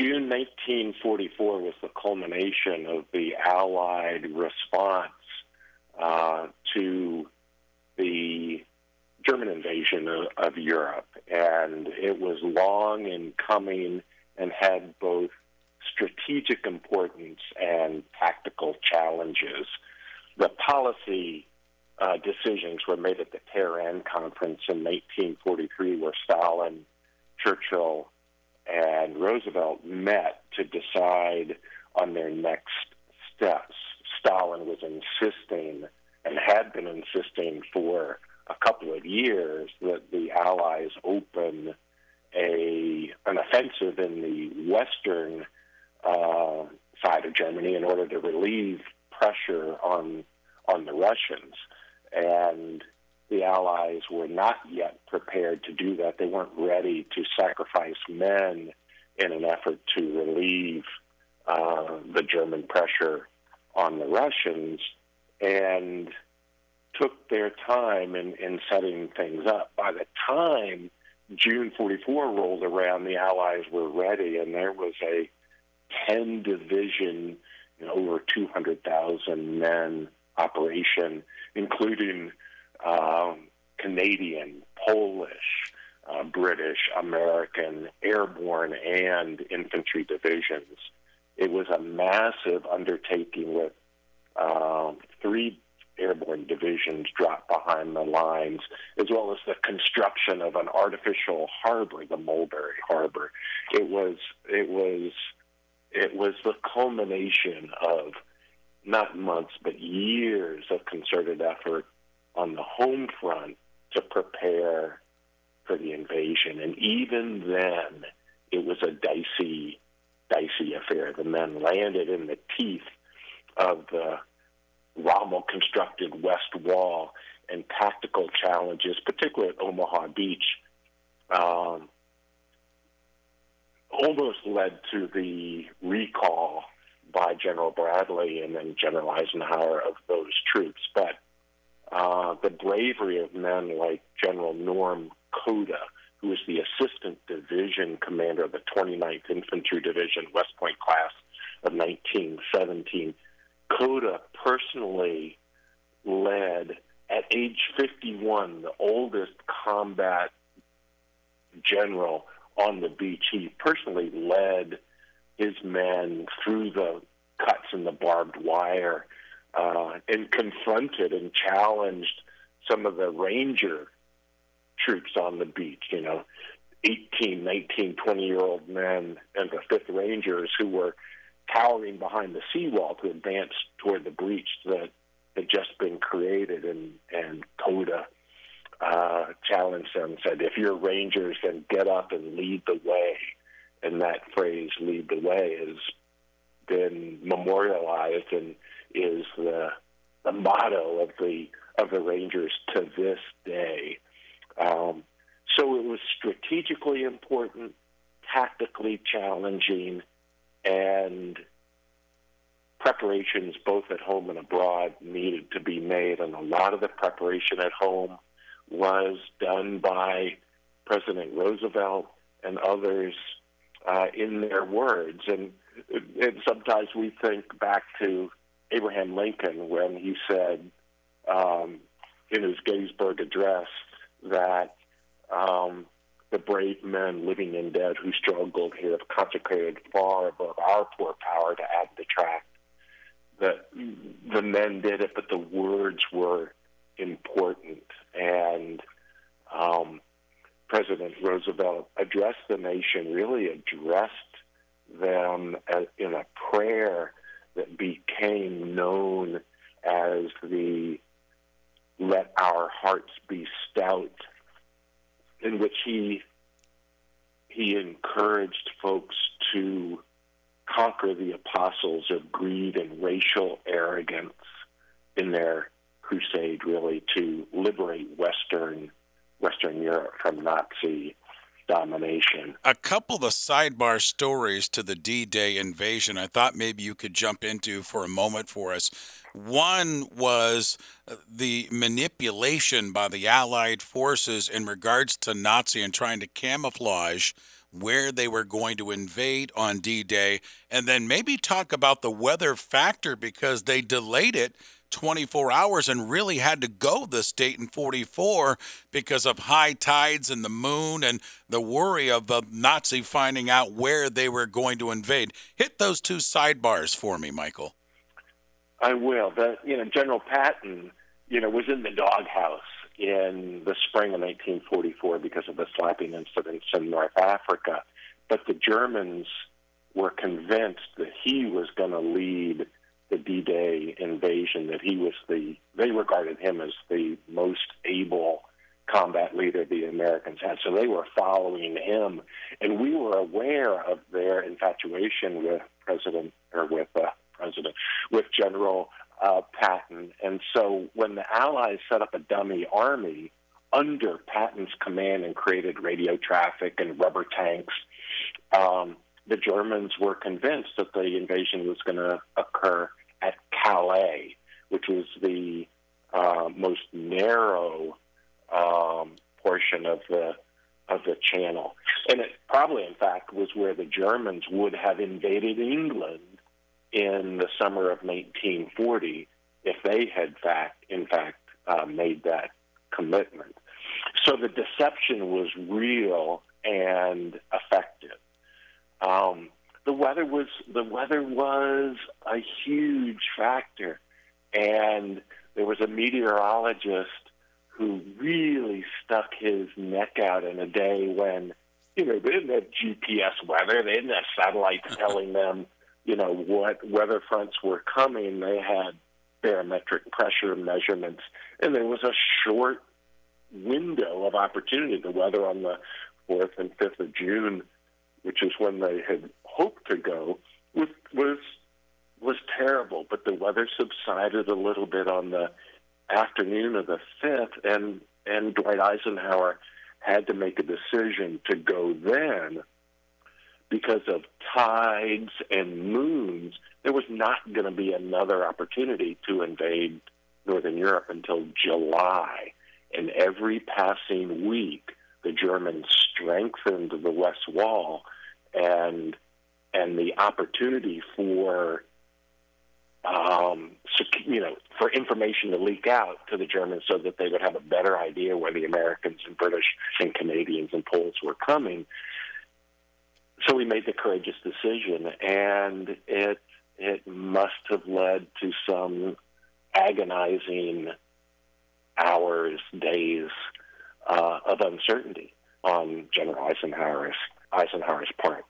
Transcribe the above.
June 1944 was the culmination of the Allied response uh, to the German invasion of, of Europe. And it was long in coming and had both strategic importance and tactical challenges. The policy uh, decisions were made at the Tehran Conference in 1943, where Stalin, Churchill, and Roosevelt met to decide on their next steps. Stalin was insisting and had been insisting for a couple of years that the Allies open a an offensive in the western uh, side of Germany in order to relieve pressure on on the Russians, and the Allies were not yet prepared to do that. They weren't ready to sacrifice men in an effort to relieve uh, the German pressure on the Russians, and took their time in, in setting things up. By the time June 44 rolled around, the Allies were ready, and there was a 10 division, you know, over 200,000 men operation, including um, Canadian, Polish, uh, British, American, airborne, and infantry divisions. It was a massive undertaking with uh, three airborne divisions dropped behind the lines, as well as the construction of an artificial harbor, the Mulberry Harbor. It was it was it was the culmination of not months but years of concerted effort on the home front to prepare for the invasion. And even then, it was a dicey, dicey affair. The men landed in the teeth of the Rommel constructed West Wall and tactical challenges, particularly at Omaha Beach, um, almost led to the recall by General Bradley and then General Eisenhower of those troops. But uh, the bravery of men like General Norm Cota, who was the assistant division commander of the 29th Infantry Division, West Point class of 1917. Cota personally led, at age 51, the oldest combat general on the beach. He personally led his men through the cuts in the barbed wire uh, and confronted and challenged some of the ranger troops on the beach, you know, 18, 19, 20 year old men and the 5th Rangers who were cowering behind the seawall to advance toward the breach that had just been created. And, and Cota uh, challenged them, said, if you're Rangers, then get up and lead the way. And that phrase, lead the way, has been memorialized and is the the motto of the of the Rangers to this day. Um, so it was strategically important, tactically challenging, and preparations both at home and abroad needed to be made. And a lot of the preparation at home was done by President Roosevelt and others uh, in their words. And, and sometimes we think back to Abraham Lincoln when he said um, in his Gettysburg Address that um, the brave men, living and dead, who struggled here have consecrated far above our poor power to add the tract. That the men did it, but the words were important. And um, President Roosevelt addressed the nation, really addressed them in a prayer that became known as the Let Our Hearts Be Stout, in which he he encouraged folks to conquer the apostles of greed and racial arrogance in their crusade really to liberate western western Europe from Nazi domination. A couple of the sidebar stories to the D Day invasion I thought maybe you could jump into for a moment for us. One was uh, the manipulation by the Allied forces in regards to Nazi and trying to camouflage where they were going to invade on D Day, and then maybe talk about the weather factor because they delayed it 24 hours and really had to go this date in 44 because of high tides and the moon and the worry of the Nazi finding out where they were going to invade. Hit those two sidebars for me, Michael. I will. The, you know, General Patton, you know, was in the doghouse in the spring of 1944 because of the slapping incidents in North Africa. But the Germans were convinced that he was going to lead the D-Day invasion, that he was the, they regarded him as the most able combat leader the Americans had. So they were following him. And we were aware of their infatuation with President, or with uh, President, with General uh, Patton. And so when the Allies set up a dummy army under Patton's command and created radio traffic and rubber tanks, um, the Germans were convinced that the invasion was going to occur Calais, which was the uh, most narrow um, portion of the of the channel, and it probably, in fact, was where the Germans would have invaded England in the summer of 1940 if they had fact, in fact, uh, made that commitment. So the deception was real and effective. Um, weather was the weather was a huge factor, and there was a meteorologist who really stuck his neck out in a day when you know they didn't have GPS weather, they didn't have satellites telling them you know what weather fronts were coming. They had barometric pressure measurements, and there was a short window of opportunity. The weather on the fourth and fifth of June, which is when they had to go, was was was terrible. But the weather subsided a little bit on the afternoon of the fifth, and and Dwight Eisenhower had to make a decision to go then because of tides and moons, there was not going to be another opportunity to invade Northern Europe until July. And every passing week, the Germans strengthened the West Wall, and and the opportunity for um, you know for information to leak out to the Germans so that they would have a better idea where the Americans and British and Canadians and Poles were coming so we made the courageous decision, and it it must have led to some agonizing hours, days uh, of uncertainty on General Eisenhower's Eisenhower's part.